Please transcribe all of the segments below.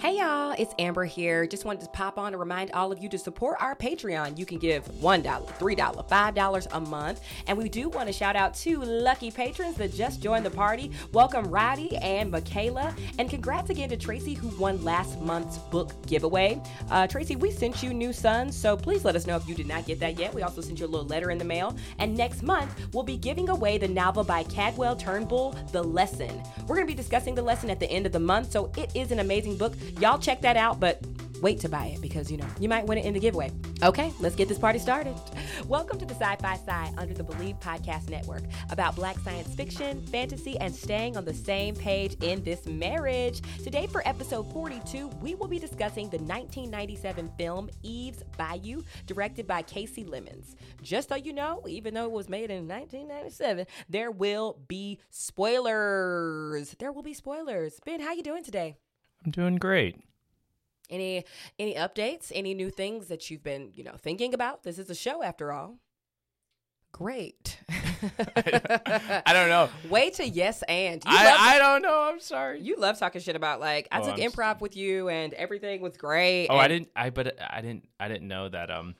Hey y'all, it's Amber here. Just wanted to pop on and remind all of you to support our Patreon. You can give $1, $3, $5 a month. And we do want to shout out two lucky patrons that just joined the party. Welcome Roddy and Michaela. And congrats again to Tracy who won last month's book giveaway. Uh, Tracy, we sent you New Sons, so please let us know if you did not get that yet. We also sent you a little letter in the mail. And next month, we'll be giving away the novel by Cadwell Turnbull, The Lesson. We're going to be discussing the lesson at the end of the month, so it is an amazing book. Y'all check that out, but wait to buy it because you know you might win it in the giveaway. Okay, let's get this party started. Welcome to the Sci Fi Side under the Believe Podcast Network about black science fiction, fantasy, and staying on the same page in this marriage. Today, for episode 42, we will be discussing the 1997 film Eve's Bayou, directed by Kasi Lemmons. Just so you know, even though it was made in 1997, there will be spoilers. There will be spoilers. Ben, how you doing today? I'm doing great. Any any updates? Any new things that you've been, you know, thinking about? This is a show after all. Great. I don't know. Way to yes and. You I, love, I don't know. I'm sorry. you love talking shit about like I Oh, took I'm improv with you and everything was great. oh, I didn't. I but I didn't. I didn't know that. Um,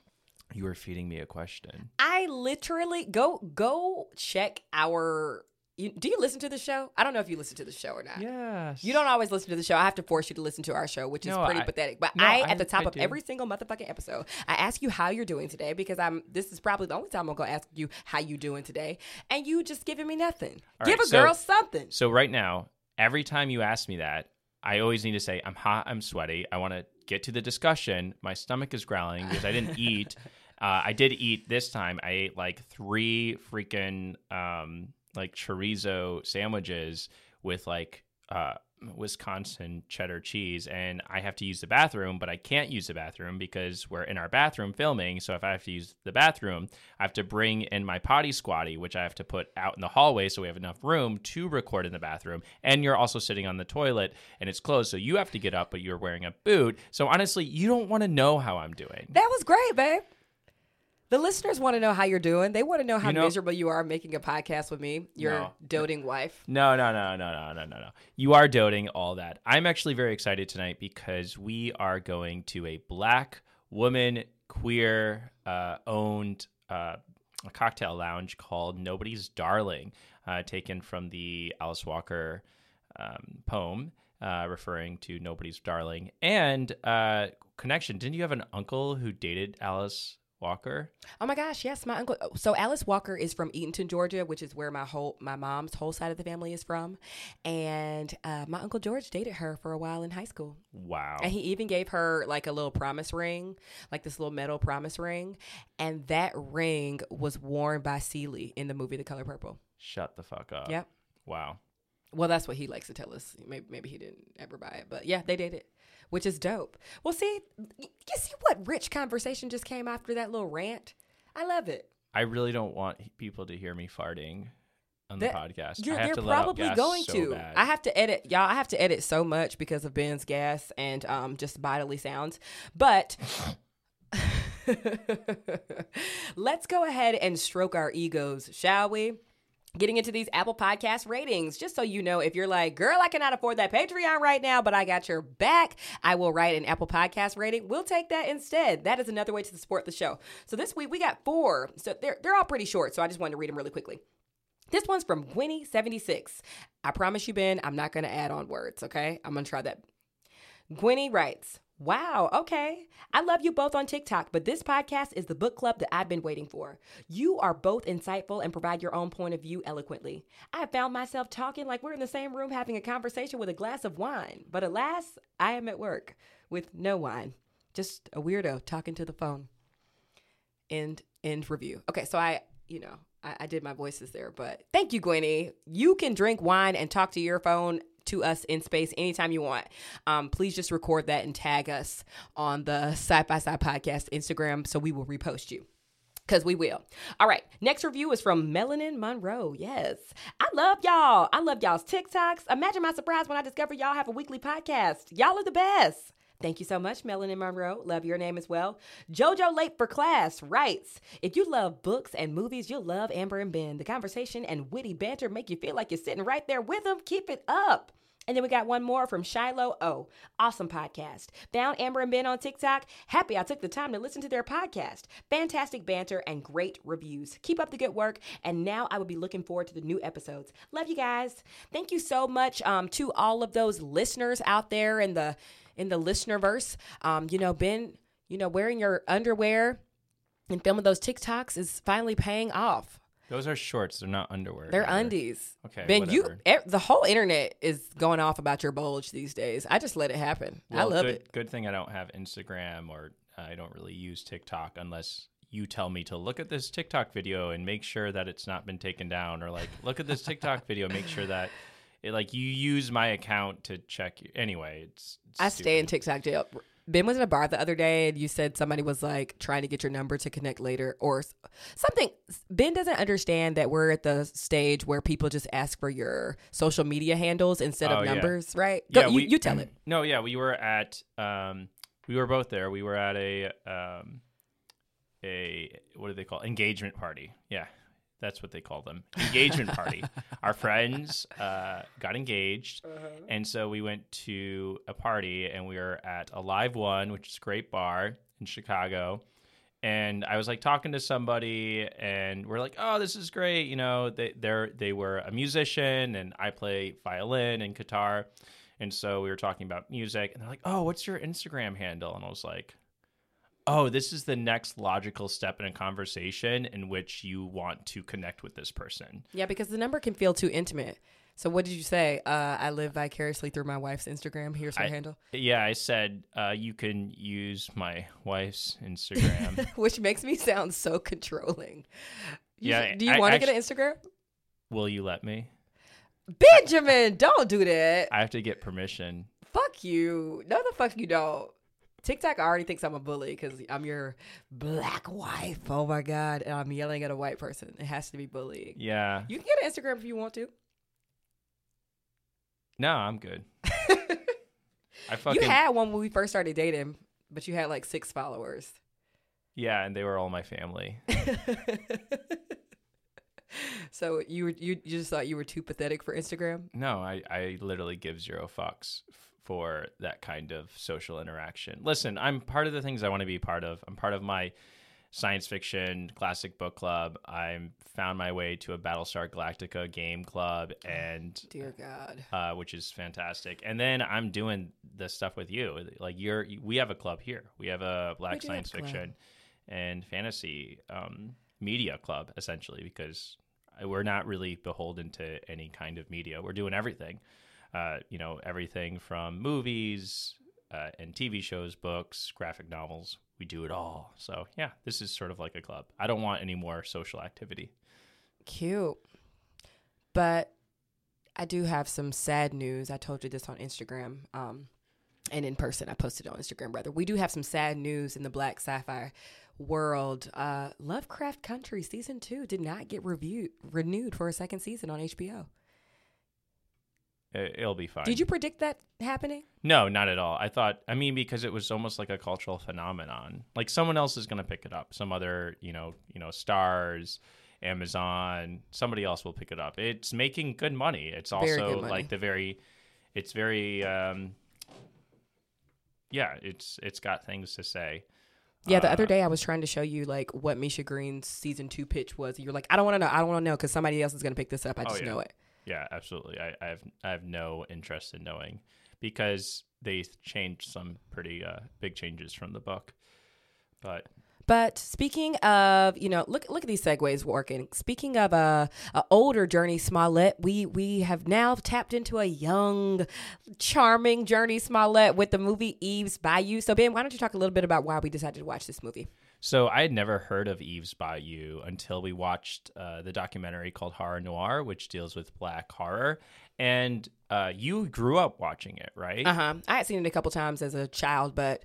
you were feeding me a question. I literally go go check our. You, do you listen to the show? I don't know if you listen to the show or not. Yes. You don't always listen to the show. I have to force you to listen to our show, which is No, pretty I- pathetic. But no, I, I- at the top I of do. every single motherfucking episode, I ask you how you're doing today because I'm. This is probably the only time I'm gonna ask you how you doing today, and you just giving me nothing. All Give right, a so- girl something. So right now, every time you ask me that, I always need to say I'm hot. I'm sweaty. I want to get to the discussion. My stomach is growling because I didn't eat. Uh, I did eat this time. I ate like three freaking um, like chorizo sandwiches with like uh, Wisconsin cheddar cheese, and I have to use the bathroom, but I can't use the bathroom because we're in our bathroom filming. So if I have to use the bathroom, I have to bring in my potty squatty, which I have to put out in the hallway so we have enough room to record in the bathroom. And you're also sitting on the toilet and it's closed, so you have to get up, but you're wearing a boot. So honestly, you don't want to know how I'm doing. That was great, babe. The listeners want to know how you're doing. They want to know how You know- miserable you are making a podcast with me, your No. doting wife. No, no, no, no, no, no, no, no. You are doting all that. I'm actually very excited tonight because we are going to a black woman queer uh, owned uh, a cocktail lounge called Nobody's Darling, uh, taken from the Alice Walker um, poem uh, referring to Nobody's Darling. And uh, connection, didn't you have an uncle who dated Alice Walker? Oh my gosh, yes, my uncle. So Alice Walker is from Eatonton, Georgia, which is where my whole my mom's whole side of the family is from, and uh, my uncle George dated her for a while in high school, Wow. and he even gave her like a little promise ring, like this little metal promise ring, and that ring was worn by Celie in the movie The Color Purple. Shut the fuck up. Yep. Wow. Well, that's what he likes to tell us. Maybe, maybe he didn't ever buy it, but yeah, they it, which is dope. Well, see, you see what rich conversation just came after that little rant. I love it. I really don't want people to hear me farting on the That- podcast. You're, I have they're to let out probably going so to. bad. I have to edit, y'all. I have to edit so much because of Ben's gas and um, just bodily sounds. But let's go ahead and stroke our egos, shall we? Getting into these Apple Podcast ratings, just so you know, if you're like, girl, I cannot afford that Patreon right now, but I got your back, I will write an Apple Podcast rating. We'll take that instead. That is another way to support the show. So this week we got four. So they're, they're all pretty short. So I just wanted to read them really quickly. This one's from Gwenny76. I promise you, Ben, I'm not going to add on words, okay? I'm going to try that. Gwenny writes, Wow, okay. I love you both on TikTok, but this podcast is the book club that I've been waiting for. You are both insightful and provide your own point of view eloquently. I found myself talking like we're in the same room having a conversation with a glass of wine, but alas, I am at work with no wine. Just a weirdo talking to the phone. End end review. Okay, so I, you know, I, I did my voices there, but thank you, Gwenny. You can drink wine and talk to your phone to us in space anytime you want. Um, please just record that and tag us on the Side by Side Podcast Instagram so we will repost you. Because we will. All right. Next review is from Melanin Monroe. Yes. I love y'all. I love y'all's TikToks. Imagine my surprise when I discover y'all have a weekly podcast. Y'all are the best. Thank you so much, Melanin Monroe. Love your name as well. JoJo Late for Class writes If you love books and movies, you'll love Amber and Ben. The conversation and witty banter make you feel like you're sitting right there with them. Keep it up. And then we got one more from Shiloh O. Awesome podcast. Found Amber and Ben on TikTok. Happy I took the time to listen to their podcast. Fantastic banter and great reviews. Keep up the good work. And now I will be looking forward to the new episodes. Love you guys. Thank you so much um, to all of those listeners out there and the in the listenerverse. Um, you know, Ben, you know, wearing your underwear and filming those TikToks is finally paying off. Those are shorts. They're not underwear. They're Amber. undies. Okay, Ben, whatever. you e- the whole internet is going off about your bulge these days. I just let it happen. I love good, it. Good thing I don't have Instagram or uh, I don't really use TikTok unless you tell me to look at this TikTok video and make sure that it's not been taken down, or like look at this TikTok video, and make sure that it, like you use my account to check. Anyway, it's, it's I stay in. TikTok jail. Ben was in a bar the other day and you said somebody was like trying to get your number to connect later or something. Ben doesn't understand that we're at the stage where people just ask for your social media handles instead Oh, of yeah. numbers, right? Go, Yeah, you, we- you tell it. No, yeah, we were at um, we were both there. We were at a um, a what do they call engagement party? Yeah, that's what they call them. Engagement party. Our friends uh, got engaged, and so we went to a party, and we were at a Live One, which is a great bar in Chicago. And I was like talking to somebody, and we're like, "Oh, this is great!" You know, they they're they were a musician, and I play violin and guitar. And so we were talking about music, and they're like, "Oh, what's your Instagram handle?" And I was like, "Oh, this is the next logical step in a conversation in which you want to connect with this person." Yeah, because the number can feel too intimate. So what did you say? Uh, I live vicariously through my wife's Instagram. Here's her I- handle, Yeah, I said uh, you can use my wife's Instagram. which makes me sound so controlling. You Yeah, should- do you want to get an Instagram? Will you let me? Benjamin, don't do that. I have to get permission. Fuck you. No, the fuck you don't. TikTok already thinks I'm a bully because I'm your black wife. Oh my god, and I'm yelling at a white person. It has to be bullying. Yeah. You can get an Instagram if you want to. No, I'm good. I fucking You had one when we first started dating, but you had like six followers. yeah, and they were all my family. so you were you, you just thought you were too pathetic for Instagram. No, I, I literally give zero fucks for that kind of social interaction. Listen, I'm part of the things I want to be part of. I'm part of my science fiction classic book club. I'm found my way to a Battlestar Galactica game club, and Dear God. uh, which is fantastic. And then I'm doing the stuff with you. Like you're, we have a club here. We have a Black Science. Fiction and Fantasy um, Media Club, essentially, because we're not really beholden to any kind of media. We're doing everything. Uh, you know, everything from movies uh, and TV shows, books, graphic novels. We do it all. So yeah, this is sort of like a club. I don't want any more social activity. Cute. But I do have some sad news. I told you this on Instagram. Um and in person. I posted on Instagram rather. We do have some sad news in the black sci-fi world. Uh Lovecraft Country season 2 did not get reviewed renewed for a second season on HBO. It, it'll be fine. Did you predict that happening? No, not at all. I thought, I mean, because it was almost like a cultural phenomenon. Like someone else is going to pick it up. Some other, you know, you know, Starz, Amazon, somebody else will pick it up. It's making good money. It's also money. like the very, it's very, um, yeah, it's it's got things to say. Yeah, the other Uh, day I was trying to show you like what Misha Green's season two pitch was. You're like, I don't want to know. I don't want to know because somebody else is going to pick this up. I Oh, just yeah. know it. Yeah, absolutely. I, I have I have no interest in knowing because they changed some pretty uh, big changes from the book. But But speaking of, you know, look look at these segues working. Speaking of a, a older Jurnee Smollett, we we have now tapped into a young, charming Jurnee Smollett with the movie Eve's Bayou. So Ben, why don't you talk a little bit about why we decided to watch this movie? So I had never heard of Eve's Bayou until we watched uh, the documentary called Horror Noir, which deals with black horror. And uh, you grew up watching it, right? Uh huh. I had seen it a couple times as a child, but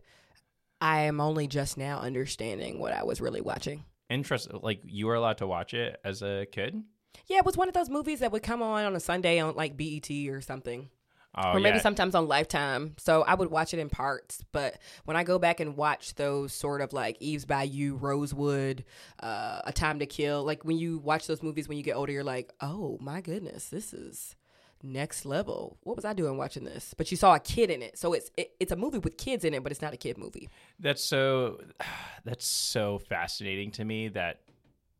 I am only just now understanding what I was really watching. Interest, like you were allowed to watch it as a kid. Yeah, it was one of those movies that would come on on a Sunday on like BET or something. Oh, or maybe yeah. sometimes on Lifetime. So I would watch it in parts. But when I go back and watch those sort of like Eve's Bayou, Rosewood, uh, A Time to Kill, like when you watch those movies when you get older, you're like, oh my goodness, this is next level. What was I doing watching this? But you saw a kid in it, so it's it, it's a movie with kids in it, but it's not a kid movie. That's so that's so fascinating to me that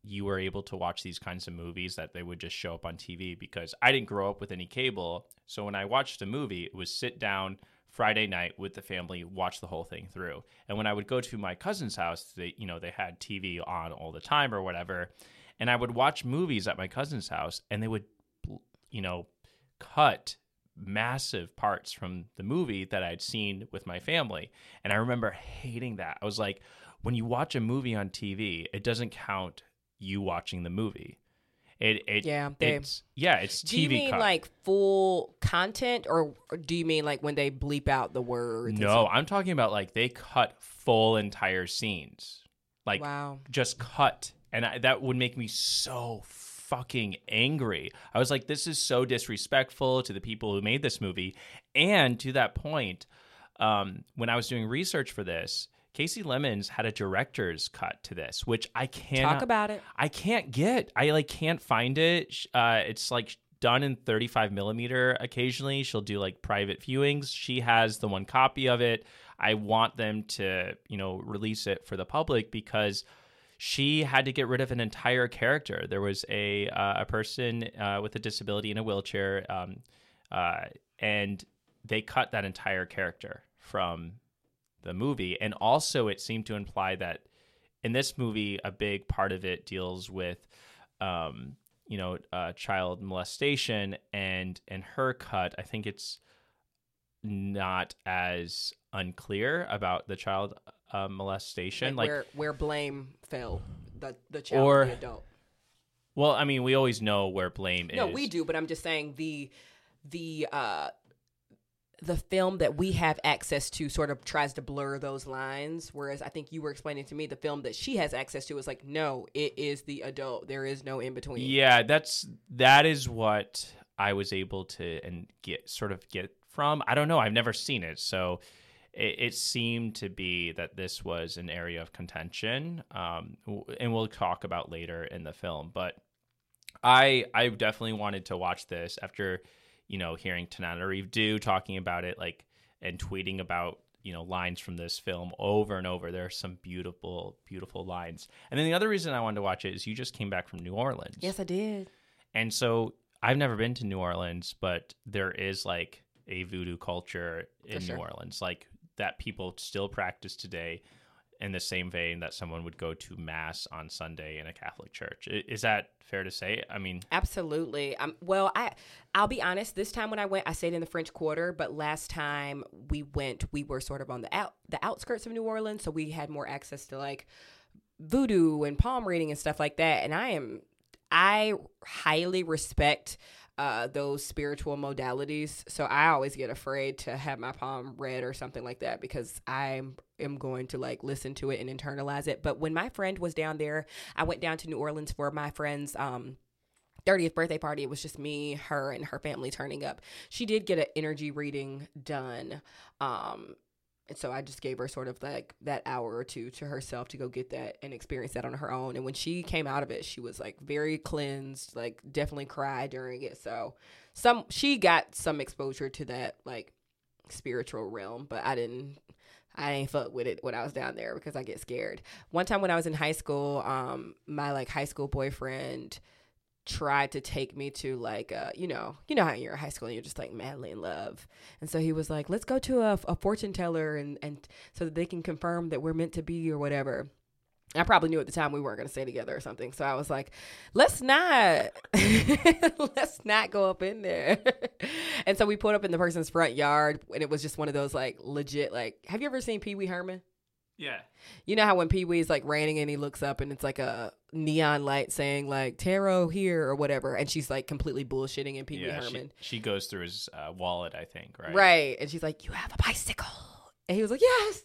you were able to watch these kinds of movies that they would just show up on TV because I didn't grow up with any cable. So when I watched a movie, it was sit down Friday night with the family, watch the whole thing through. And when I would go to my cousin's house, they you know, they had TV on all the time or whatever, and I would watch movies at my cousin's house and they would you know, cut massive parts from the movie that I'd seen with my family. And I remember hating that. I was like, when you watch a movie on TV, it doesn't count you watching the movie. It, it Yeah, they- it's yeah, it's Do TV you mean cut. like full content, or, or do you mean like when they bleep out the words? no. I'm talking about like they cut full entire scenes, like wow. just cut, and I, that would make me so fucking angry. I was like, this is so disrespectful to the people who made this movie, and to that point, um, when I was doing research for this, Kasi Lemmons had a director's cut to this, which I can't Talk about it. I can't get. I like can't find it. Uh, it's like done in 35 millimeter. Occasionally, she'll do like private viewings. She has the one copy of it. I want them to, you know, release it for the public because she had to get rid of an entire character. There was a uh, a person uh, with a disability in a wheelchair, um, uh, and they cut that entire character from the movie. And also, it seemed to imply that in this movie, a big part of it deals with, um, you know, uh, child molestation, and in her cut, I think it's not as unclear about the child uh, molestation. Like, where where blame fell, the the child Or- or the adult. well, I mean, we always know where blame No, is. No, we do, but I'm just saying the the uh the film that we have access to sort of tries to blur those lines whereas i think you were explaining to me the film that she has access to is like no it is the adult there is no in between Yeah, that's that is what I was able to and get sort of get from. I don't know. I've never seen it, so it, it seemed to be that this was an area of contention, um, and we'll talk about later in the film. But I I definitely wanted to watch this after you know hearing Tananarive Due talking about it, like and tweeting about you know lines from this film over and over. There are some beautiful beautiful lines. And then the other reason I wanted to watch it is you just came back from New Orleans. yes i did And so I've never been to New Orleans, but there is like a voodoo culture in sure. New Orleans, like that people still practice today in the same vein that someone would go to mass on Sunday in a Catholic church. Is that fair to say? I mean, Absolutely. Um, well, I I'll be honest. This time when I went, I stayed in the French Quarter. But last time we went, we were sort of on the out the outskirts of New Orleans, so we had more access to like voodoo and palm reading and stuff like that. And I am I highly respect uh, those spiritual modalities. So I always get afraid to have my palm read or something like that because I am going to like listen to it and internalize it. But when my friend was down there, I went down to New Orleans for my friend's um 30th birthday party. It was just me, her, and her family turning up. She did get an energy reading done. Um, and so I just gave her sort of like that hour or two to herself to go get that and experience that on her own. And when she came out of it, she was like very cleansed, like definitely cried during it. So some she got some exposure to that like spiritual realm, but I didn't. I ain't fuck with it when I was down there because I get scared. One time when I was in high school, um, my like high school boyfriend tried to take me to like uh you know you know how you're in high school and you're just like madly in love and so he was like let's go to a, a fortune teller and and so that they can confirm that we're meant to be or whatever I probably knew at the time we weren't going to stay together or something. So I was like, let's not, let's not go up in there. and so we put up in the person's front yard and it was just one of those like legit, like, have you ever seen Pee Wee Herman? Yeah. You know how when Pee Wee's like raining and he looks up and it's like a neon light saying like tarot here or whatever, and she's like completely bullshitting in Pee Wee Yeah. She, Herman. she goes through his uh, wallet, I think, right? Right. And she's like, You have a bicycle. And he was like, Yes.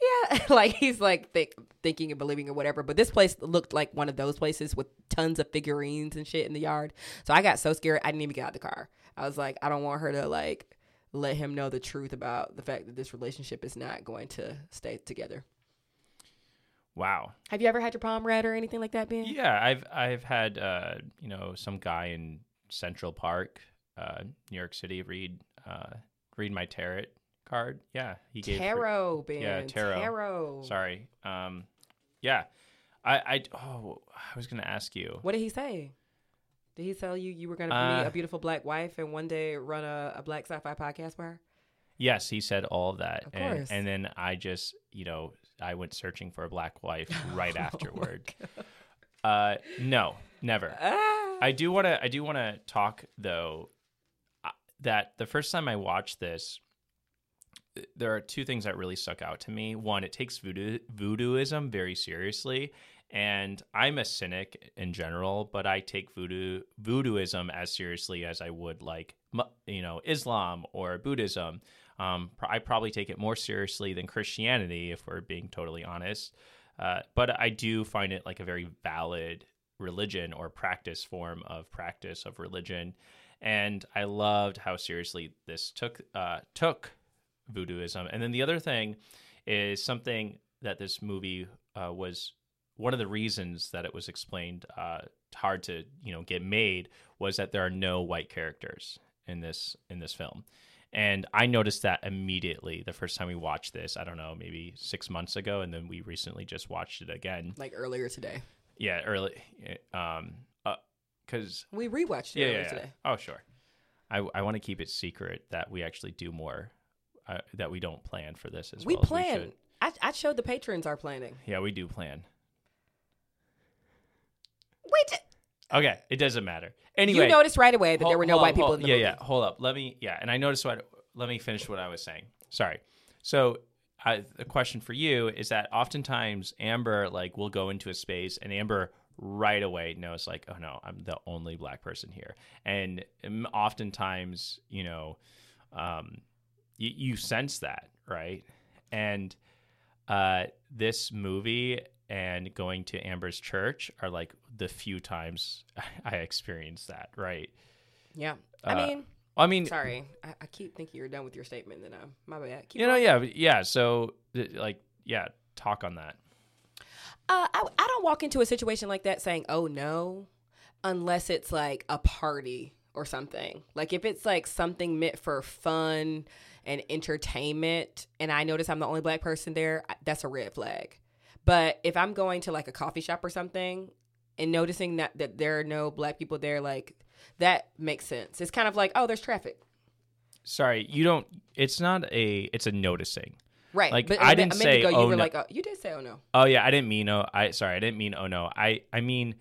Yeah. like he's like think, thinking and believing or whatever. But this place looked like one of those places with tons of figurines and shit in the yard. So I got so scared I didn't even get out of the car. I was like, I don't want her to like let him know the truth about the fact that this relationship is not going to stay together. Wow. Have you ever had your palm read or anything like that, Ben? Yeah, I've I've had uh, you know some guy in Central Park, uh, New York City, read uh, read my tarot card. Yeah, he gave free- Tarot, Ben. Yeah, tarot. Tarot. Sorry. Um, yeah, I I oh I was gonna ask you. What did he say? Did he tell you you were going to Uh, meet a beautiful black wife and one day run a, a black sci-fi podcast for her? Yes, he said all of that, Of and, course. and then I just you know I went searching for a black wife right Oh afterward. uh, no, never. Ah. I do want to. I do want to talk though. uh, That the first time I watched this, there are two things that really stuck out to me. One, it takes voodoo voodooism very seriously, and I'm a cynic in general, but I take voodoo voodooism as seriously as I would like you know Islam or Buddhism. Um, I probably take it more seriously than Christianity, if we're being totally honest. Uh, but I do find it like a very valid religion or practice form of practice of religion, and I loved how seriously this took uh, took voodooism. And then the other thing is something that this movie uh, was one of the reasons that it was explained uh, hard to you know get made was that there are no white characters in this in this film. And I noticed that immediately the first time we watched this. I don't know, maybe six months ago, and then we recently just watched it again. like earlier today. Yeah, early, um, because We rewatched it yeah, earlier yeah, yeah. today. Oh, sure. I I want to keep it secret that we actually do more, uh, that we don't plan for this as we well. as plan. should. I, I showed the patrons our planning. yeah, we do plan. Wait, Okay, it doesn't matter. Anyway, you noticed right away that Hold- there were no hold white people hold- in the yeah, movie. yeah. Hold up. Let me. Yeah, and I noticed what. Let me finish what I was saying. Sorry. So, I, the question for you is that oftentimes Amber like will go into a space and Amber right away knows like, oh no, I'm the only black person here, and um, oftentimes you know, um, you, you sense that right, and uh, this movie and going to Amber's church are like the few times I experienced that right. Yeah. I Uh, mean, I mean, sorry. I, I keep thinking you're done with your statement. Then I'm my bad. Keep you know, yeah, yeah. So, like, yeah, talk on that. Uh, I, I don't walk into a situation like that saying, oh no, unless it's like a party or something. Like if it's like something meant for fun and entertainment, and I notice I'm the only black person there, that's a red flag. But if I'm going to like a coffee shop or something and noticing that, that there are no black people there, like that makes sense. It's kind of like, oh, there's traffic. Sorry, you don't. It's not a. It's a noticing. Right. Like, but I didn't say, ago, you "Oh, were no." like, oh, you did say, oh no. Oh yeah, I didn't mean. Oh, I sorry, I didn't mean. Oh no, I I mean,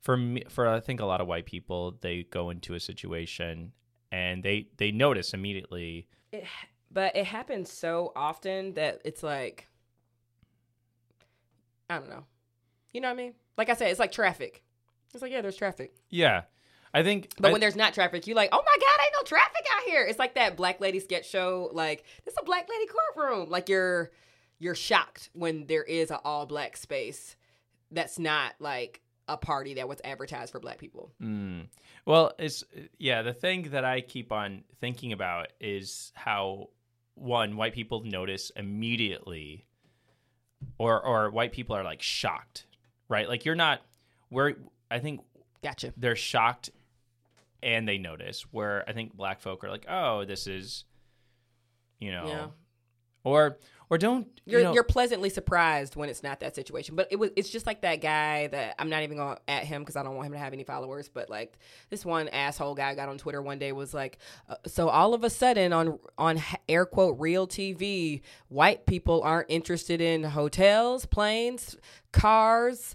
for me, for I think a lot of white people, they go into a situation and they they notice immediately. it, but it happens so often that it's like I don't know. You know what I mean? Like I said, it's like traffic. It's like yeah, there's traffic. Yeah, I think. But I- when there's not traffic, you're like, oh my god, ain't no traffic out here. It's like that black lady sketch show. Like this is a black lady courtroom. Like you're you're shocked when there is an all black space that's not like a party that was advertised for black people. Mm. Well, it's yeah. The thing that I keep on thinking about is how one white people notice immediately, or or white people are like shocked, right? Like you're not. Where I think Gotcha. they're shocked and they notice. Where I think black folk are like, oh, this is you know, Yeah. or or don't You're you know, you're pleasantly surprised when it's not that situation. But it was it's just like that guy that I'm not even going to at him because I don't want him to have any followers. But like this one asshole guy got on Twitter one day was like, uh, so all of a sudden on on air quote real TV, white people aren't interested in hotels, planes, cars,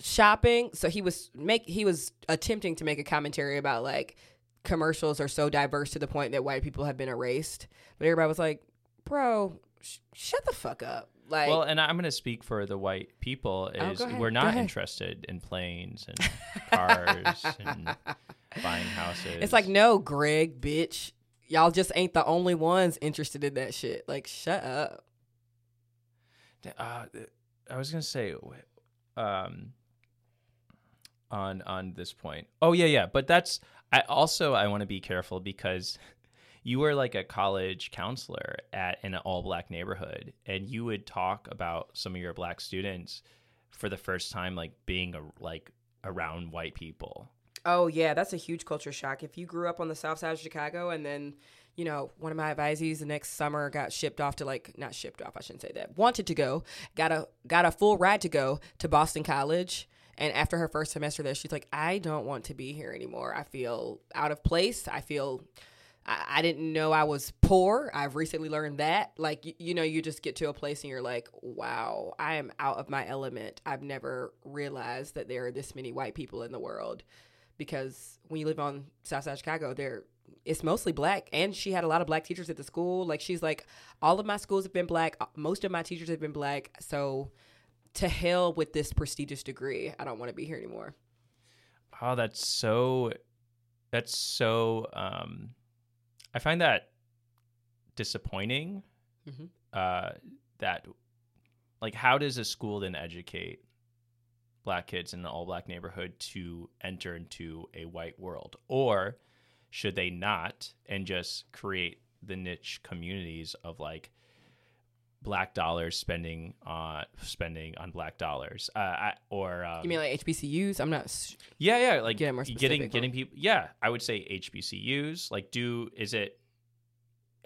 shopping. So he was make he was attempting to make a commentary about like commercials are so diverse to the point that white people have been erased. But everybody was like, bro, sh- shut the fuck up. Like, well, and I'm going to speak for the white people. Oh, Is ahead, we're not interested in planes and cars and buying houses. it's like, no, Greg, bitch. Y'all just ain't the only ones interested in that shit. Like, shut up. uh, I was gonna say, um, on on this point. Oh yeah, yeah. But that's I also I want to be careful because you were like a college counselor at in an all black neighborhood, and you would talk about some of your black students for the first time, like being a, like around white people. Oh yeah, that's a huge culture shock. If you grew up on the south side of Chicago and then, you know, one of my advisees the next summer got shipped off to like not shipped off, I shouldn't say that. Wanted to go, got a got a full ride to go to Boston College. And after her first semester there, she's like, I don't want to be here anymore. I feel out of place. I feel I, didn't know I was poor. I've recently learned that. Like, you, you know, you just get to a place and you're like, wow, I am out of my element. I've never realized that there are this many white people in the world because when you live on Southside Chicago, there it's mostly black, and she had a lot of black teachers at the school. Like she's like, all of my schools have been black. Most of my teachers have been black. So to hell with this prestigious degree. I don't want to be here anymore. Oh, that's so. That's so. Um, I find that disappointing. Mhm. Uh, that, like, how does a school then educate black kids in an all-black neighborhood to enter into a white world, or should they not and just create the niche communities of like black dollars spending on spending on black dollars, uh, I, or um, You mean like HBCUs? I'm not. s- yeah, yeah, like Get more getting specific, getting people. Yeah, I would say HBCUs. Like, do is it?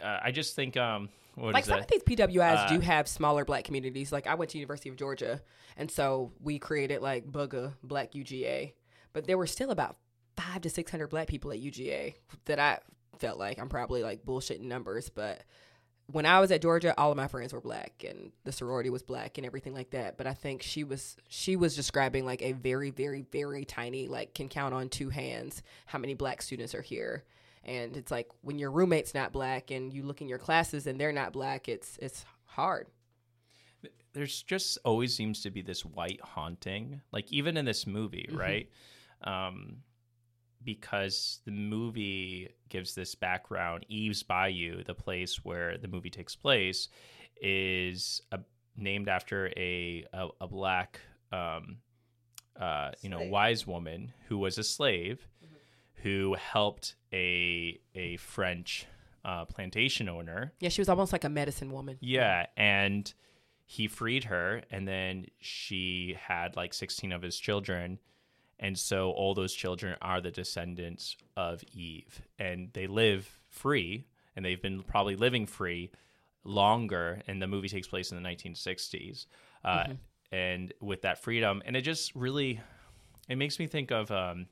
Uh, I just think um, what like some that? of these PWIs Uh, do have smaller black communities. Like I went to University of Georgia, and so we created like Bugga Black UGA, but there were still about five to six hundred black people at UGA that I felt like I'm probably like bullshitting numbers, but when I was at Georgia, all of my friends were black and the sorority was black and everything like that. But I think she was she was describing like a very, very, very tiny, like can count on two hands how many black students are here. And it's like when your roommate's not black and you look in your classes and they're not black, it's it's hard. There's just always seems to be this white haunting, like even in this movie, Mhm. right? Um, because the movie gives this background. Eve's Bayou, the place where the movie takes place, is a, named after a a, a black, um, uh, you know, wise woman who was a slave, who helped a a French uh, plantation owner. Yeah, she was almost like a medicine woman. Yeah, and he freed her, and then she had like sixteen of his children. And so all those children are the descendants of Eve, and they live free, and they've been probably living free longer. And the movie takes place in the 1960s, uh, and with that freedom, and it just really, it makes me think of um,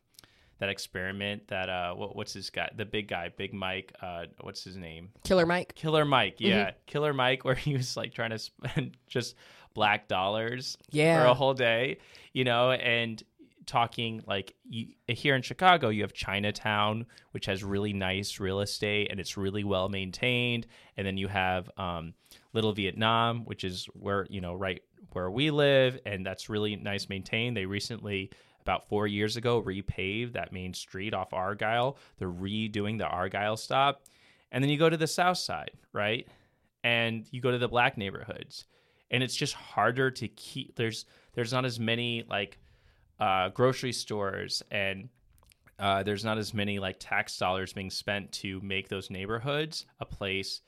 that experiment that uh, what, what's this guy, the big guy, Big Mike, uh, what's his name? Killer Mike. Killer Mike, Mm-hmm. yeah, Killer Mike, where he was like trying to spend just black dollars Yeah. for a whole day, you know, and talking like you, here in Chicago, you have Chinatown, which has really nice real estate and it's really well maintained, and then you have um, Little Vietnam, which is where you know right where we live, and that's really nice maintained. They recently. About four years ago, repaved that main street off Argyle. They're redoing the Argyle stop. And then you go to the south side, right? And you go to the black neighborhoods. And it's just harder to keep there's there's not as many like uh, grocery stores and uh, there's not as many like tax dollars being spent to make those neighborhoods a place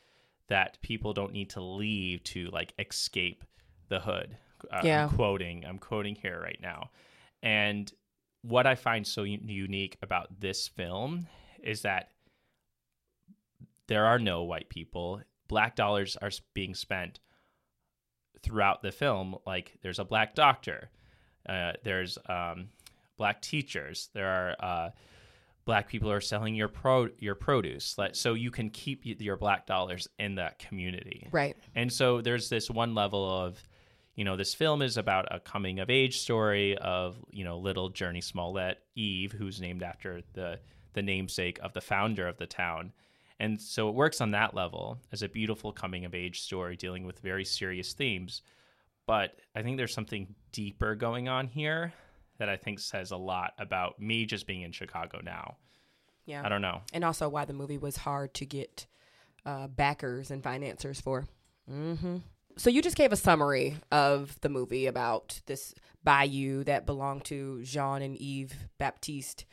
that people don't need to leave to like escape the hood. Uh, Yeah. I'm quoting. I'm quoting here right now. And what I find so u- unique about this film is that there are no white people, black dollars are being spent throughout the film. Like there's a black doctor, uh, there's um, black teachers, there are uh, black people who are selling your pro your produce, so you can keep your black dollars in that community. Right. And so there's this one level of, you know, this film is about a coming of age story of, you know, little Jurnee Smollett, Eve, who's named after the the namesake of the founder of the town. And so it works on that level as a beautiful coming of age story dealing with very serious themes. But I think there's something deeper going on here that I think says a lot about me just being in Chicago now. Yeah. I don't know. and also why the movie was hard to get uh, backers and financiers for. Mm-hmm. So you just gave a summary of the movie about this bayou that belonged to Jean and Eve Batiste.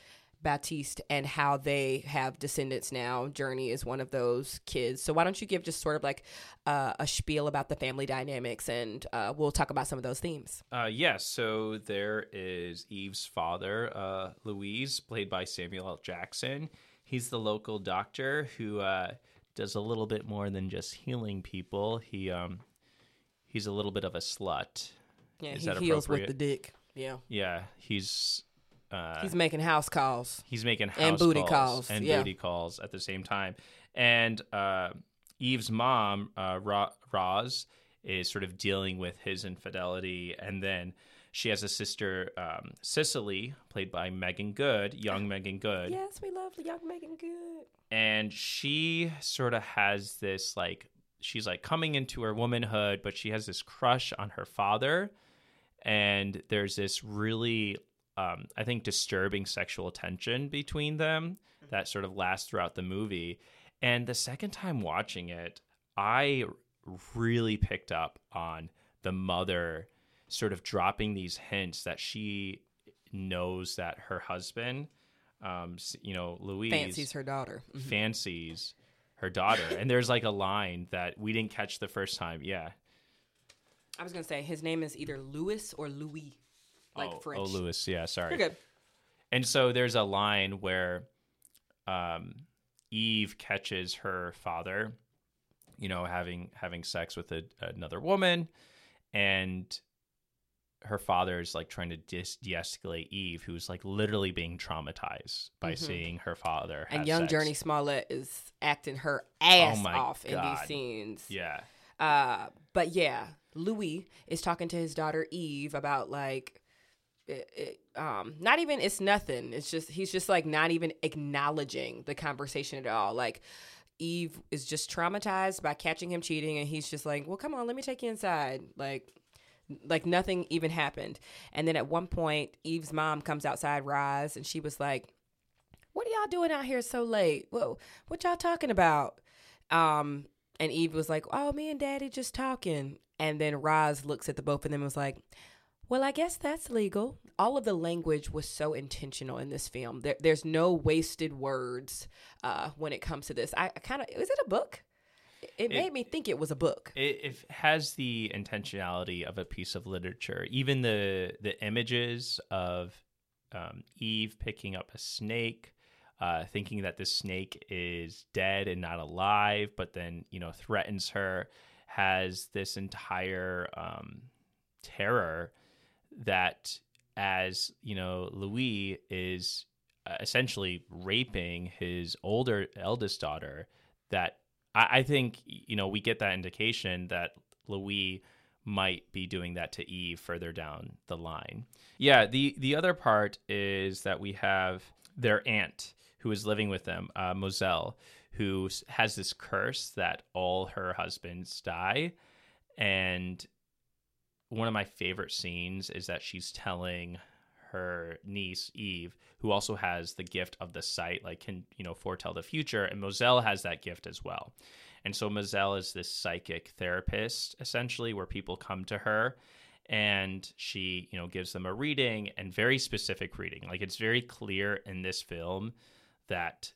Batiste and how they have descendants now. Jurnee is one of those kids. So why don't you give just sort of like uh, a spiel about the family dynamics, and uh, we'll talk about some of those themes. Uh, yes, so there is Eve's father, uh, Louise, played by Samuel L. Jackson. He's the local doctor who uh, does a little bit more than just healing people. He um, he's a little bit of a slut. Yeah, Is he heals with the dick. Yeah, Yeah, he's uh, he's making house calls. he's making house And booty calls, calls, and yeah. booty calls at the same time. And uh, Eve's mom, uh, Ra- Roz, is sort of dealing with his infidelity, and then she has a sister, um, Cisely, played by Meagan Good, young Meagan Good, Yes, we love the young Meagan Good. and she sort of has this like she's like coming into her womanhood, but she has this crush on her father, and there's this really um, I think disturbing sexual tension between them that sort of lasts throughout the movie. And the second time watching it, I really picked up on the mother sort of dropping these hints that she knows that her husband, um, you know, Louise Fancies her daughter. Mhm. fancies her daughter. and there's like a line that we didn't catch the first time. Yeah. I was gonna say his name is either Louis or Louis, like oh, French. Oh, Lewis. Yeah. Sorry. You're good. And so there's a line where um, Eve catches her father, you know, having having sex with a, another woman, and her father is like trying to dis- de-escalate Eve, who's like literally being traumatized by seeing her father. And young sex. Jurnee Smollett is acting her ass Oh off in these scenes. Yeah. Uh, but yeah, Louis is talking to his daughter Eve about like, it, um, not even it's nothing. It's just he's just like not even acknowledging the conversation at all. Like. Eve is just traumatized by catching him cheating, and he's just like, "Well, come on, let me take you inside." Like, like nothing even happened. And then at one point, Eve's mom comes outside, Rise, and she was like, "What are y'all doing out here so late? What what y'all talking about?" Um, and Eve was like, "Oh, me and Daddy just talking." And then Roz looks at the both of them and was like, "Well, I guess that's legal." All of the language was so intentional in this film. There, there's no wasted words uh, when it comes to this. I, I kind of is it a book? It, it made me think it was a book. it, it has the intentionality of a piece of literature. Even the the images of um, Eve picking up a snake, uh, thinking that the snake is dead and not alive, but then you know threatens her, has this entire um, terror that as you know Louis is uh, essentially raping his older eldest daughter that I, I think you know we get that indication that Louis might be doing that to Eve further down the line. Yeah, the the other part is that we have their aunt who is living with them, uh, Mozelle, who has this curse that all her husbands die, and one of my favorite scenes is that she's telling her niece Eve, who also has the gift of the sight, like can you know foretell the future, and Mozelle has that gift as well. And so Mozelle is this psychic therapist, essentially, where people come to her, and she you know gives them a reading and very specific reading. Like it's very clear in this film that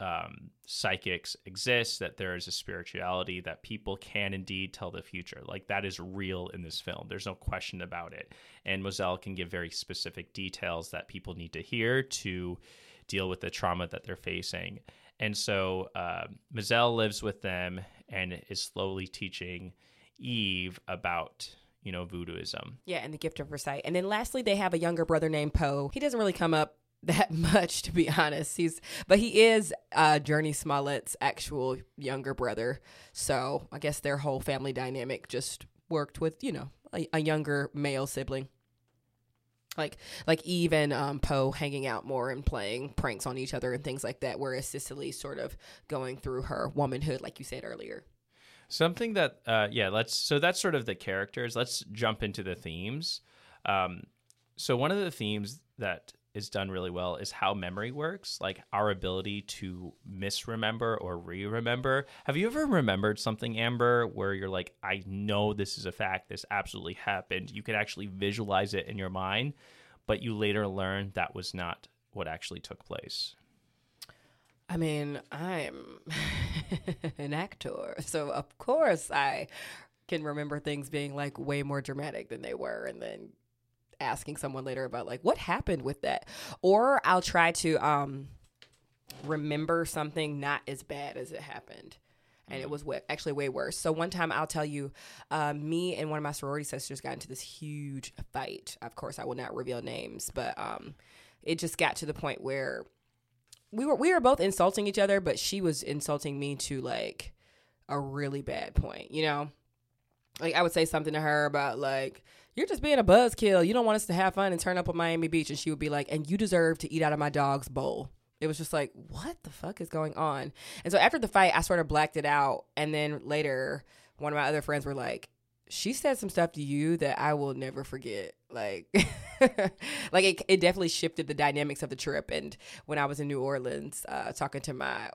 um, psychics exist, that there is a spirituality, that people can indeed tell the future. Like that is real in this film. There's no question about it. And Mozelle can give very specific details that people need to hear to deal with the trauma that they're facing. And so uh, Mozelle lives with them, and is slowly teaching Eve about you know voodooism. Yeah, and the gift of her. And then lastly, they have a younger brother named Poe. He doesn't really come up that much to be honest he's but he is uh Jurnee Smollett's actual younger brother so i guess their whole family dynamic just worked with you know a, a younger male sibling like like eve and um, poe hanging out more and playing pranks on each other and things like that whereas cisely's sort of going through her womanhood like you said earlier Something that, uh, yeah, let's. So that's sort of the characters. Let's jump into the themes. Um, so one of the themes that is done really well is how memory works, like our ability to misremember or re-remember. Have you ever remembered something, Amber, where you're like, I know this is a fact, this absolutely happened. You could actually visualize it in your mind, but you later learn that was not what actually took place. I mean, I'm an actor, so of course I can remember things being like way more dramatic than they were, and then asking someone later about like what happened with that, or I'll try to um remember something not as bad as it happened. And it was way, actually way worse. So one time, I'll tell you, uh, me and one of my sorority sisters got into this huge fight. Of course, I will not reveal names, but um, it just got to the point where we were we were both insulting each other, but she was insulting me to like a really bad point, you know? Like I would say something to her about like you're just being a buzzkill. You don't want us to have fun and turn up on Miami Beach and she would be like, "And you deserve to eat out of my dog's bowl." It was just like, "What the fuck is going on?" And so after the fight, I sort of blacked it out and then later one of my other friends were like, she said some stuff to you that I will never forget. Like, like it, it definitely shifted the dynamics of the trip. And when I was in New Orleans, uh, talking to my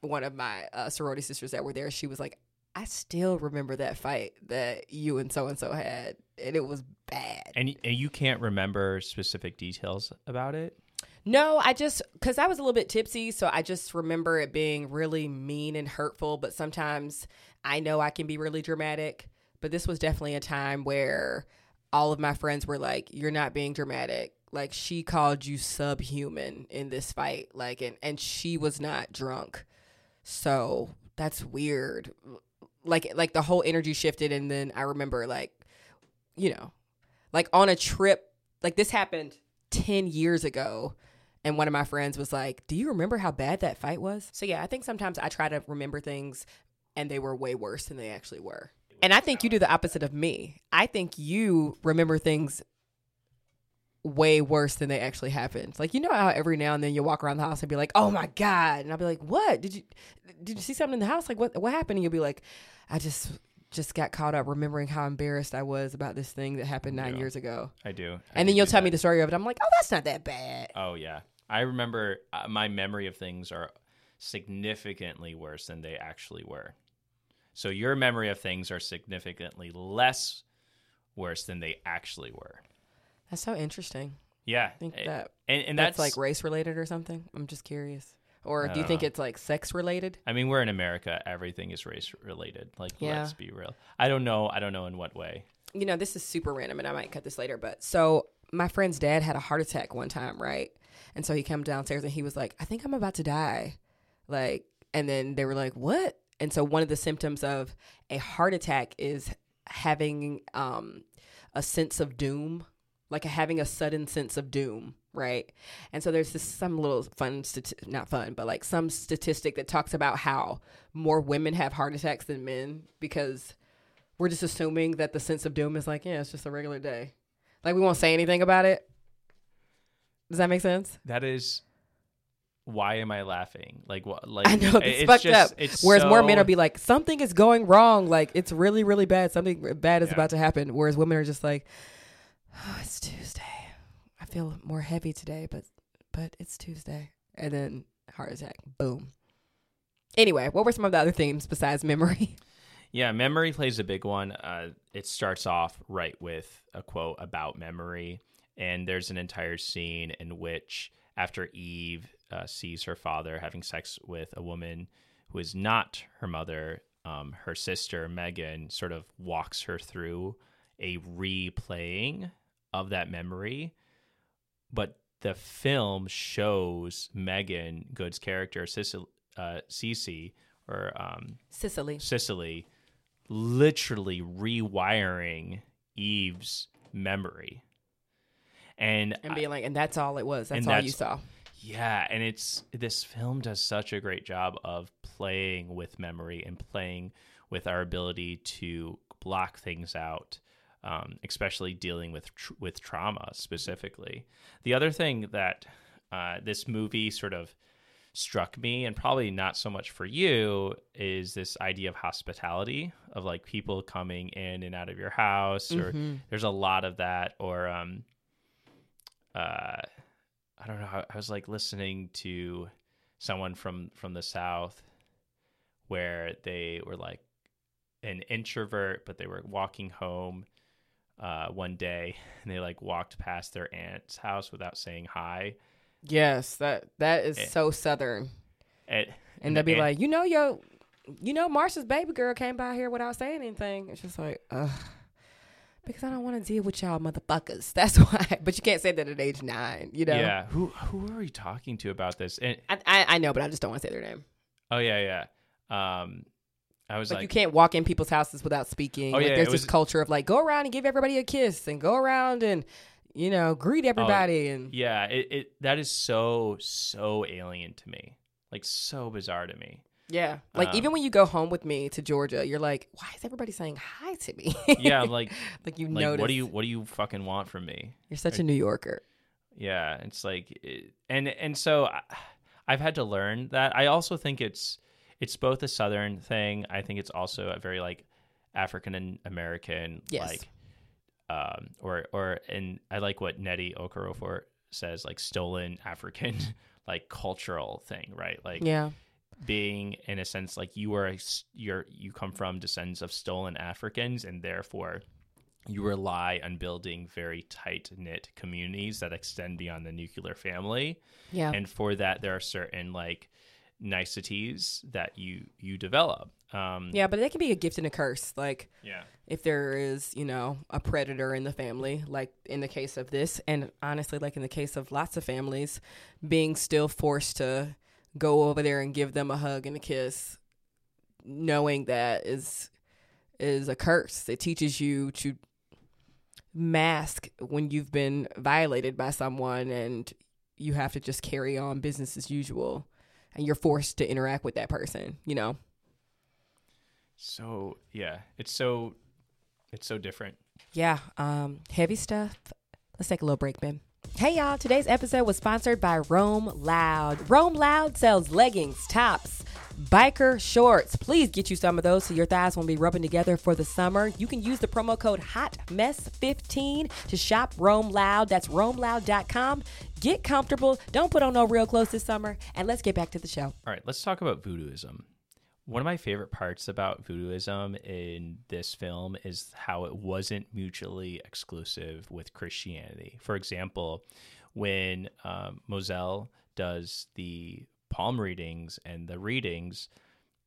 one of my uh, sorority sisters that were there, she was like, "I still remember that fight that you and so and so had, and it was bad." And, and you can't remember specific details about it. No, I just because I was a little bit tipsy, so I just remember it being really mean and hurtful. But sometimes I know I can be really dramatic but this was definitely a time where all of my friends were like, "You're not being dramatic." Like she called you subhuman in this fight, like, and and she was not drunk, so that's weird. Like like the whole energy shifted, and then I remember like, you know, like on a trip, like this happened ten years ago. And one of my friends was like, Do you remember how bad that fight was? So, yeah, I think sometimes I try to remember things and they were way worse than they actually were. And I think you do the opposite of me. I think you remember things way worse than they actually happened. Like you know how every now and then you walk around the house and be like, "Oh my god," and I'll be like, "What did you did you see something in the house? Like what what happened?" And you'll be like, "I just just got caught up remembering how embarrassed I was about this thing that happened nine Yeah. years ago." I do. I And do then you'll tell that. me the story of it. I'm like, "Oh, that's not that bad." Oh yeah, I remember uh, my memory of things are significantly worse than they actually were. So your memory of things are significantly less worse than they actually were. That's so interesting. Yeah, I think eh, that and and that's, that's, like race related or something. I'm just curious. Or do you think know. it's like sex related? I mean, we're in America. Everything is race related. Like, Yeah. let's be real. I don't know. I don't know in what way. you know, this is super random and I might cut this later, but so my friend's dad had a heart attack one time, right? And so he came downstairs and he was like, I think I'm about to die. Like, and then they were like, what? And so one of the symptoms of a heart attack is having um, a sense of doom, like having a sudden sense of doom, right? And so there's this some little fun, stati- not fun, but like some statistic that talks about how more women have heart attacks than men because we're just assuming that the sense of doom is like, yeah, it's just a regular day. Like we won't say anything about it. Does that make sense? That is. Why am I laughing? Like what? Like I know it's, it's fucked just- up. It's Whereas more men will be like, something is going wrong. Like it's really, really bad. Something bad is Yeah. about to happen. Whereas women are just like, oh, it's Tuesday. I feel more heavy today, but but it's Tuesday. And then heart attack. Boom. Anyway, what were some of the other themes besides memory? Yeah, memory plays a big one. Uh, it starts off right with a quote about memory, and there's an entire scene in which, after Eve uh, sees her father having sex with a woman who is not her mother, um, her sister Meagan sort of walks her through a replaying of that memory, but the film shows Meagan Good's character, Cece, uh, Cece, or um, Cisely. Cisely, literally rewiring Eve's memory. And, And being like, and that's all it was. That's all you saw. yeah, and it's this film does such a great job of playing with memory and playing with our ability to block things out, um, especially dealing with tr- with trauma specifically. The other thing that uh, this movie sort of struck me, and probably not so much for you, is this idea of hospitality of like people coming in and out of your house, or there's a lot of that, or um, uh, I don't know. I, I was like listening to someone from from the south where they were like an introvert, but they were walking home uh, one day and they like walked past their aunt's house without saying hi. Yes, that that is Eh. so southern. And, And they'll be the aunt- like, you know, yo, you know, Marsha's baby girl came by here without saying anything. It's just like, ugh. Because I don't want to deal with y'all motherfuckers. That's why. But you can't say that at age nine, you know? yeah, who who are you talking to about this? And I, I, I know, but I just don't want to say their name. oh yeah, yeah. Um, I was Like, like, you can't walk in people's houses without speaking. Oh, like, yeah, there's this was- culture of like, go around and give everybody a kiss and go around and, you know, greet everybody. and yeah, it, it that is so so alien to me, like so bizarre to me. yeah. Like, Um, even when you go home with me to Georgia, you're like, why is everybody saying hi to me? Yeah, like like you like notice. what do you what do you fucking want from me? You're such a New Yorker. Yeah, it's like, it, and and so I, I've had to learn that. I also think it's it's both a Southern thing. I think it's also a very like African American Yes. like, um, or or and I like what Nnedi Okorafor says, like stolen African like cultural thing, right? Like Yeah. being in a sense like you are you're you come from descendants of stolen Africans and therefore you rely on building very tight knit communities that extend beyond the nuclear family Yeah. and for that there are certain like niceties that you you develop um Yeah, but it can be a gift and a curse. Like yeah if there is, you know, a predator in the family, like in the case of this, and honestly, like in the case of lots of families, being still forced to go over there and give them a hug and a kiss, knowing that is is a curse. It teaches you to mask when you've been violated by someone and you have to just carry on business as usual and you're forced to interact with that person, you know. so yeah it's so it's so different Yeah, um, heavy stuff. Let's take a little break, Ben. Hey y'all, today's episode was sponsored by Roam Loud. Roam Loud sells leggings, tops, biker shorts. Please get you some of those so your thighs won't be rubbing together for the summer. You can use the promo code HOTMESS15 to shop Roam Loud. That's roamloud.com. Get comfortable. Don't put on no real clothes this summer. And let's get back to the show. All right, let's talk about voodooism. One of my favorite parts about voodooism in this film is how it wasn't mutually exclusive with Christianity. For example, when um, Mozelle does the palm readings and the readings,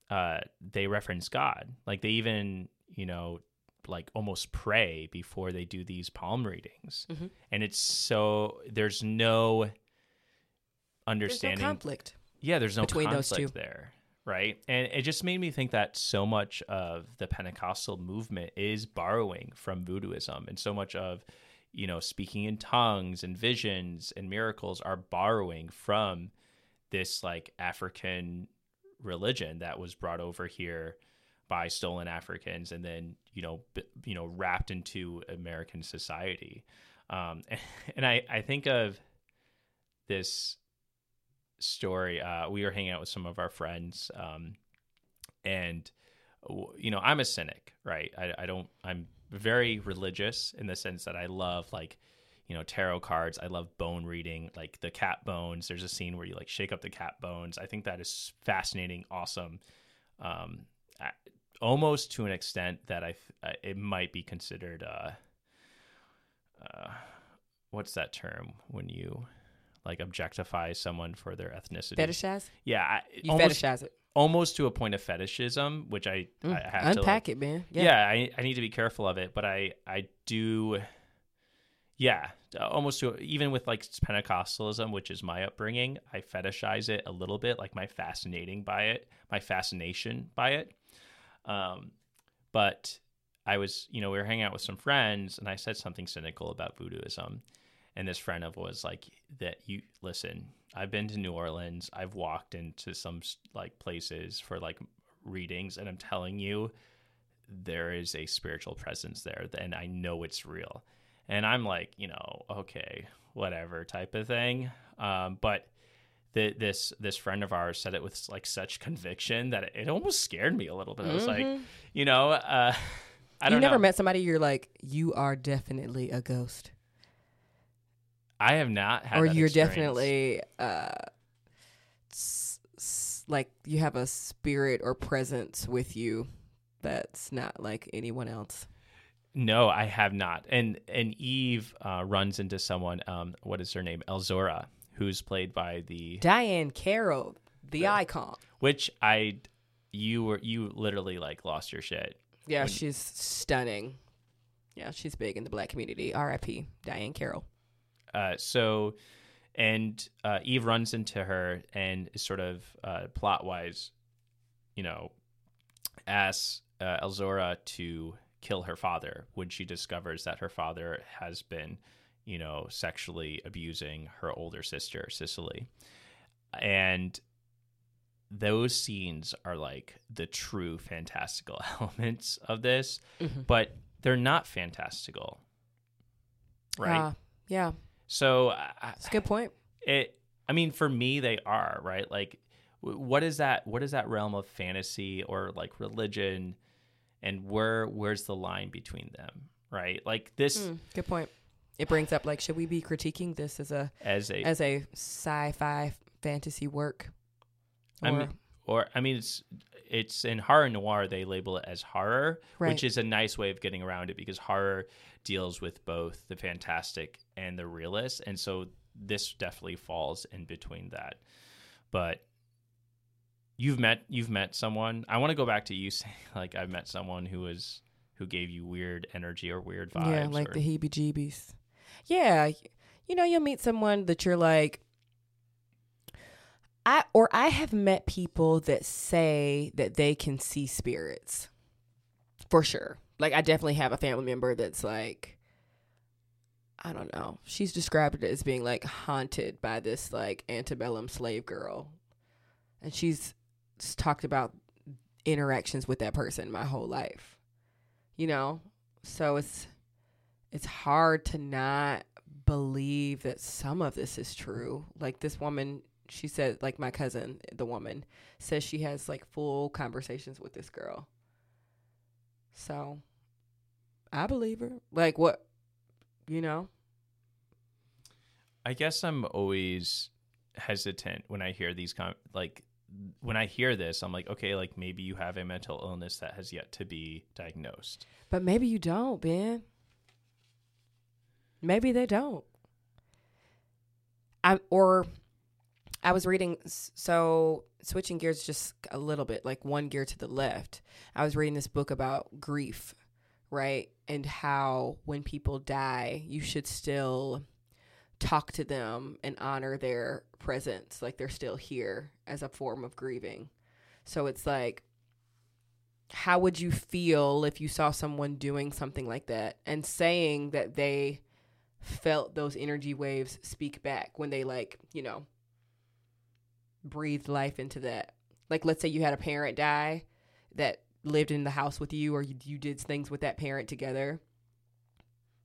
uh, they reference God. Like they even, you know, like almost pray before they do these palm readings. And it's so there's no There's understanding no conflict. yeah, there's no between those conflict two. there, right? And it just made me think that so much of the Pentecostal movement is borrowing from voodooism, and so much of you know speaking in tongues and visions and miracles are borrowing from this like African religion that was brought over here by stolen Africans and then you know b- you know wrapped into American society. Um, and I I think of this story. Uh, we were hanging out with some of our friends, um, and you know, I'm a cynic, right? I, I don't. I'm very religious in the sense that I love like you know tarot cards. I love bone reading, like the cat bones. There's a scene where you like shake up the cat bones. I think that is fascinating, awesome. Um, almost to an extent that i it might be considered. Uh, uh, what's that term when you like objectify someone for their ethnicity? Fetishize? Yeah, I, You almost, fetishize it. almost to a point of fetishism, which I, Mm, I have to like, Unpack it, man. yeah, I, I need to be careful of it, but I I do Yeah, almost to even with like Pentecostalism, which is my upbringing, I fetishize it a little bit, like my fascinating by it, my fascination by it. Um, but I was, you know, we were hanging out with some friends, and I said something cynical about voodooism, and this friend of was like, "That you listen, I've been to New Orleans, I've walked into some like places for like readings, and I'm telling you, there is a spiritual presence there, and I know it's real." and I'm like, you know, okay, whatever type of thing. Um, but the, this this friend of ours said it with like such conviction that it, it almost scared me a little bit. I was like, Mm-hmm. you know, uh, I don't you never know. met somebody you're like, you are definitely a ghost, I have not had, or you're experience. definitely uh, s- s- like you have a spirit or presence with you that's not like anyone else. No, I have not. And and Eve uh, runs into someone. Um, what is her name? Elzora, who's played by the Diahann Carroll, the icon. which I you were you literally like lost your shit. Yeah, she's stunning. Yeah, she's big in the black community. R.I.P. Diahann Carroll. Uh, so, and uh, Eve runs into her and is sort of uh, plot wise, you know, asks uh, Elzora to kill her father when she discovers that her father has been, you know, sexually abusing her older sister, Cisely. And those scenes are like the true fantastical elements of this, Mhm. but they're not fantastical. Right. Ah, yeah, So I, that's a good point. it i mean for me they are right like what is that what is that realm of fantasy or like religion and where where's the line between them right like this Mm, good point. It brings up like, should we be critiquing this as a as a as a sci-fi fantasy work? Or, I mean, or i mean it's it's in horror noir they label it as horror Right. which is a nice way of getting around it because horror deals with both the fantastic and the realist and so this definitely falls in between that but you've met you've met someone i want to go back to you saying like i've met someone who was who gave you weird energy or weird vibes yeah, like or- the heebie-jeebies. Yeah, you know, you'll meet someone that you're like, I or I have met people that say that they can see spirits, for sure. Like I definitely have a family member that's like, I don't know. She's described it as being like haunted by this like antebellum slave girl, and she's talked about interactions with that person my whole life. You know, so it's it's hard to not believe that some of this is true. Like this woman, she said, like my cousin, the woman, says she has like full conversations with this girl. So I believe her. Like what, you know? i guess i'm always hesitant when i hear these com- like when i hear this i'm like okay like maybe you have a mental illness that has yet to be diagnosed But maybe you don't, Ben. Maybe they don't. I or I was reading so switching gears just a little bit, like one gear to the left. I was reading this book about grief, right? And how when people die, you should still talk to them and honor their presence, like they're still here as a form of grieving. So it's like how would you feel if you saw someone doing something like that and saying that they felt those energy waves speak back when they like you know breathed life into that like let's say you had a parent die that lived in the house with you or you, you did things with that parent together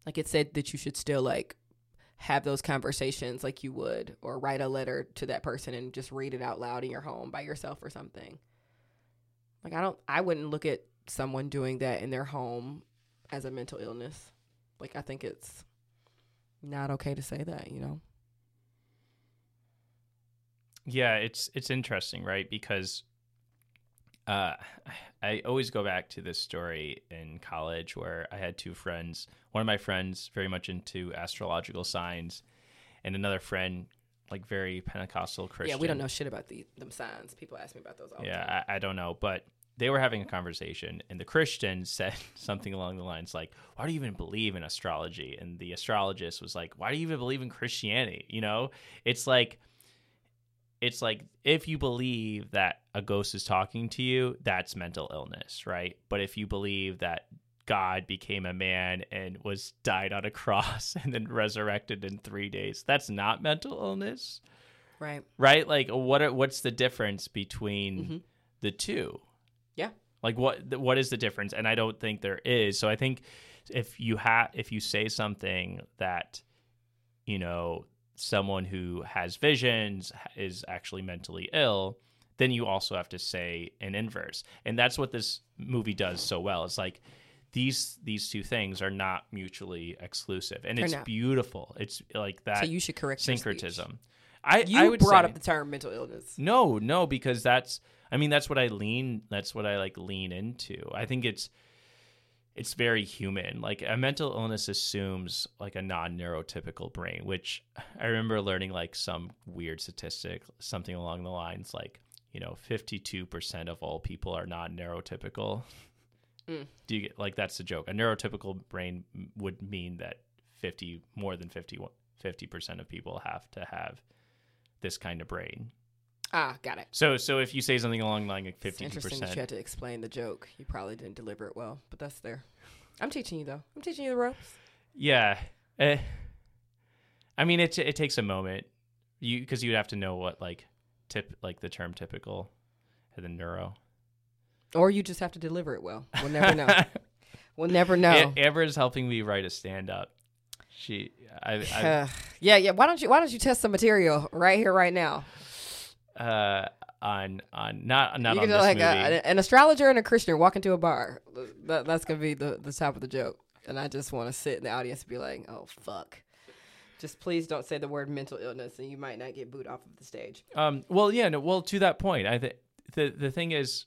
like it said that you should still like have those conversations like you would or write a letter to that person and just read it out loud in your home by yourself or something like I don't I wouldn't look at someone doing that in their home as a mental illness. Like I think it's not okay to say that, you know. Yeah, it's it's interesting, right? Because uh, I always go back to this story in college where I had two friends. One of my friends very much into astrological signs, and another friend like very Pentecostal Christian. Yeah, we don't know shit about the them signs. People ask me about those all the time. Yeah, I, I don't know, but they were having a conversation, and the Christian said something along the lines like, "Why do you even believe in astrology?" And the astrologist was like, "Why do you even believe in Christianity?" You know, it's like it's like if you believe that a ghost is talking to you, that's mental illness, right? But if you believe that God became a man and was died on a cross and then resurrected in 3 days, that's not mental illness. Right. Right? Like what are, what's the difference between Mm-hmm. the two? Yeah. Like what what is the difference? And I don't think there is. So I think if you have if you say something that you know someone who has visions is actually mentally ill, then you also have to say an inverse. And that's what this movie does so well. It's like these these two things are not mutually exclusive, and it's beautiful. It's like that So you should correct syncretism. I You I would brought say, up the term mental illness. no, no, because that's I mean that's what I lean that's what I like lean into. I think it's it's very human. Like a mental illness assumes like a non-neurotypical brain, which I remember learning like some weird statistic, something along the lines like, you know, 52% of all people are non-neurotypical. Mm. Do you get like that's the joke. A neurotypical brain would mean that 50 more than 50 50% of people have to have this kind of brain. Ah, got it. So so if you say something along the line like fifty interesting that you had to explain the joke. You probably didn't deliver it well, but that's there. I'm teaching you though. I'm teaching you the ropes. yeah. Eh, I mean, it it takes a moment, you because you'd have to know what like tip like the term typical, and then neuro. Or you just have to deliver it well. We'll never know. we'll never know. A- Amber is helping me write a stand up. She, I, I yeah, yeah. Why don't you why don't you test some material right here, right now? Uh, on on not not you on this like movie. a, an astrologer and a Christian walk into a bar. That, that's gonna be the the top of the joke. And I just want to sit in the audience and be like, oh fuck. Just please don't say the word mental illness, and you might not get booed off of the stage. Um, well, yeah, no, well, to that point, I think the the thing is,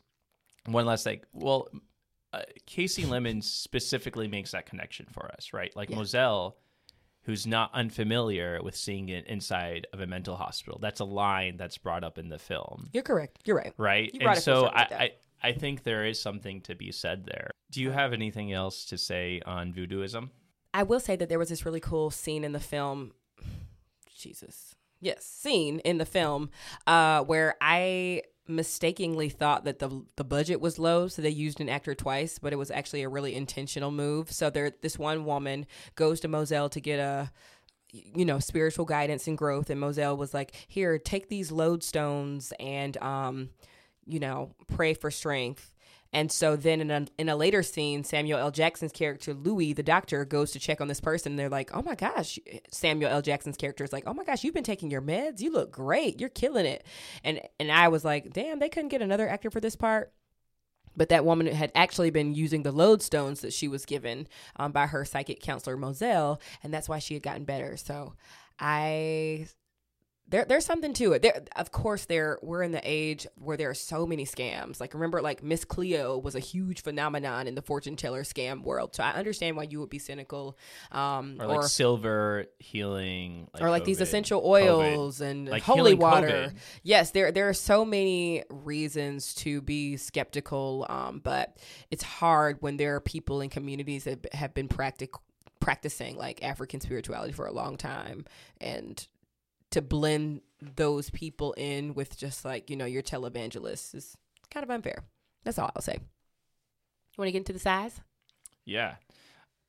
one last thing. Well, uh, Kasi Lemmons specifically makes that connection for us, right? Like Yeah. Mozelle, who's not unfamiliar with seeing it inside of a mental hospital. That's a line that's brought up in the film, You're correct. You're right. right? You and so I. I I think there is something to be said there. Do you have anything else to say on voodooism? I will say that there was this really cool scene in the film. Jesus. Yes, scene in the film uh, where I mistakenly thought that the the budget was low, so they used an actor twice, but it was actually a really intentional move. So there, this one woman goes to Mozelle to get a you know spiritual guidance and growth, and Mozelle was like, "Here, take these lodestones and um, you know, pray for strength." And so then in a, in a later scene, Samuel L. Jackson's character, Louis, the doctor, goes to check on this person. They're like, oh my gosh. Samuel L. Jackson's character is like, oh my gosh, you've been taking your meds. You look great. You're killing it. And, and I was like, damn, they couldn't get another actor for this part. But that woman had actually been using the lodestones that she was given um, by her psychic counselor, Mozelle. And that's why she had gotten better. So I there there's something to it. There of course there we're in the age where there are so many scams. Like remember like Miss Cleo was a huge phenomenon in the fortune teller scam world. So I understand why you would be cynical um Or or like silver healing, like or like these COVID, essential COVID. oils and Like holy water. COVID. Yes, there there are so many reasons to be skeptical, um, but it's hard when there are people in communities that have been practic- practicing like African spirituality for a long time, and to blend those people in with just like you know your televangelists is kind of unfair. That's all I'll say. You want to get into the size? Yeah.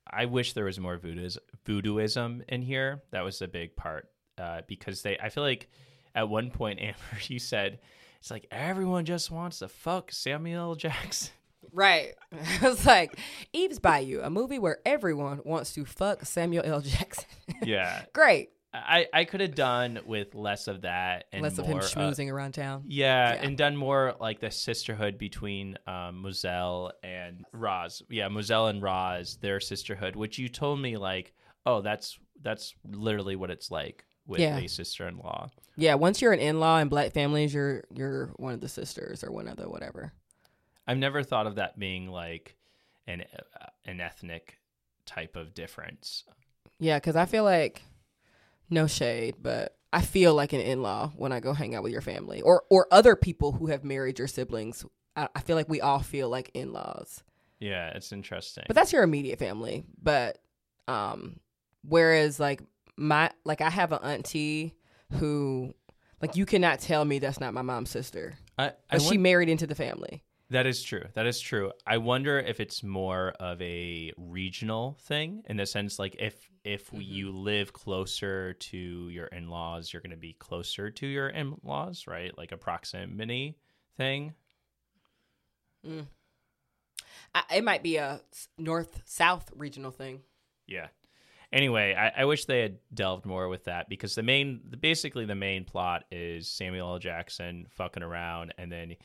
I wish there was more voodooism, voodooism in here. That was a big part uh, because they. I feel like at one point, Amber, you said it's like everyone just wants to fuck Samuel L. Jackson. Right. it's like Eve's Bayou, a movie where everyone wants to fuck Samuel L. Jackson. Yeah, Great. I I could have done with less of that and Less of him uh, schmoozing around town. yeah, Yeah. and done more like the sisterhood between um, Mozelle and Roz. Yeah, Mozelle and Roz, their sisterhood, which you told me like, oh, that's that's literally what it's like with Yeah. a sister-in-law. Yeah, once you're an in-law in black families, you're you're one of the sisters or one of the whatever. I've never thought of that being like an uh, an ethnic type of difference. Yeah, because I feel like no shade, but I feel like an in-law when I go hang out with your family or or other people who have married your siblings. I I, feel like we all feel like in laws. Yeah, it's interesting. But that's your immediate family. But um, whereas like my like I have an auntie who like you cannot tell me that's not my mom's sister. I, I But she won- married into the family. That is true. That is true. I wonder if it's more of a regional thing in the sense like if if Mm-hmm. you live closer to your in-laws, you're going to be closer to your in-laws, right? Like a proximity thing. I, it might be a north south regional thing. Yeah. Anyway, I, I wish they had delved more with that because the main, the, basically the main plot is Samuel L. Jackson fucking around, and then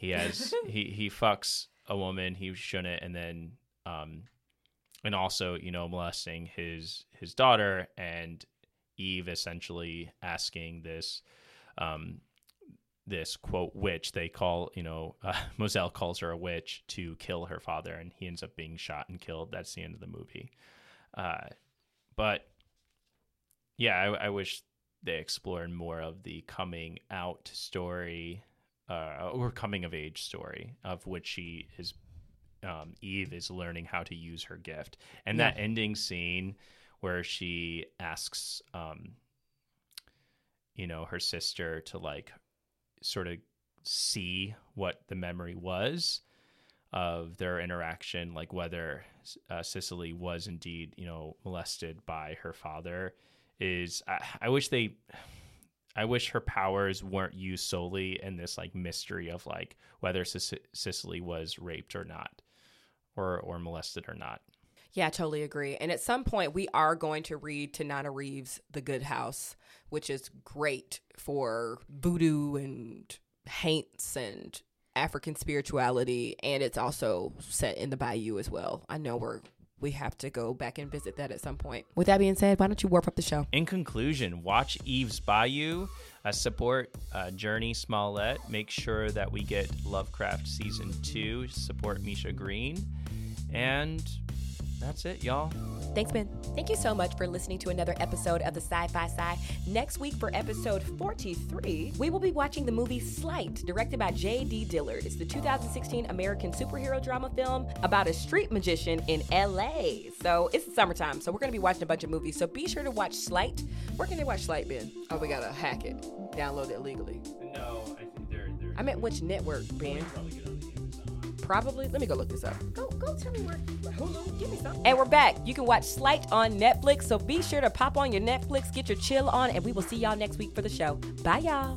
he has he he fucks a woman he shouldn't, and then um, and also you know molesting his his daughter, and Eve essentially asking this um this quote witch they call you know uh, Mozelle calls her a witch to kill her father, and he ends up being shot and killed. That's the end of the movie. Uh, but yeah, I, I wish they explored more of the coming out story uh, or coming of age story of which she is. Um, Eve is learning how to use her gift, and that ending scene where she asks, um, you know, her sister to like sort of see what the memory was of their interaction, like whether uh, Cisely was indeed, you know, molested by her father, is I, I wish they, I wish her powers weren't used solely in this like mystery of like whether Cic- Cisely was raped or not, or or molested or not. Yeah, I totally agree. And at some point, we are going to read Tananarive's The Good House, which is great for voodoo and haints and African spirituality. And it's also set in the Bayou as well. I know we're. We have to go back and visit that at some point. With that being said, why don't you warp up the show? In conclusion, watch Eve's Bayou, uh, support uh, Jurnee Smollett, make sure that we get Lovecraft season two, support Misha Green, and that's it, y'all. Thanks, Ben. Thank you so much for listening to another episode of the Sci Fi Sci. Next week, for episode 43, we will be watching the movie Sleight, directed by J.D. Dillard. It's the 2016 American superhero drama film about a street magician in LA. So it's the summertime, so we're going to be watching a bunch of movies. So be sure to watch Sleight. Where can they watch Sleight, Ben? Oh, we got to hack it, download it legally. No, I think they're, they're I meant which network, Ben? Probably. Let me go look this up. Go, go tell me where. Hulu, give me some. And we're back. You can watch Sleight on Netflix, so be sure to pop on your Netflix, get your chill on, and we will see y'all next week for the show. Bye, y'all.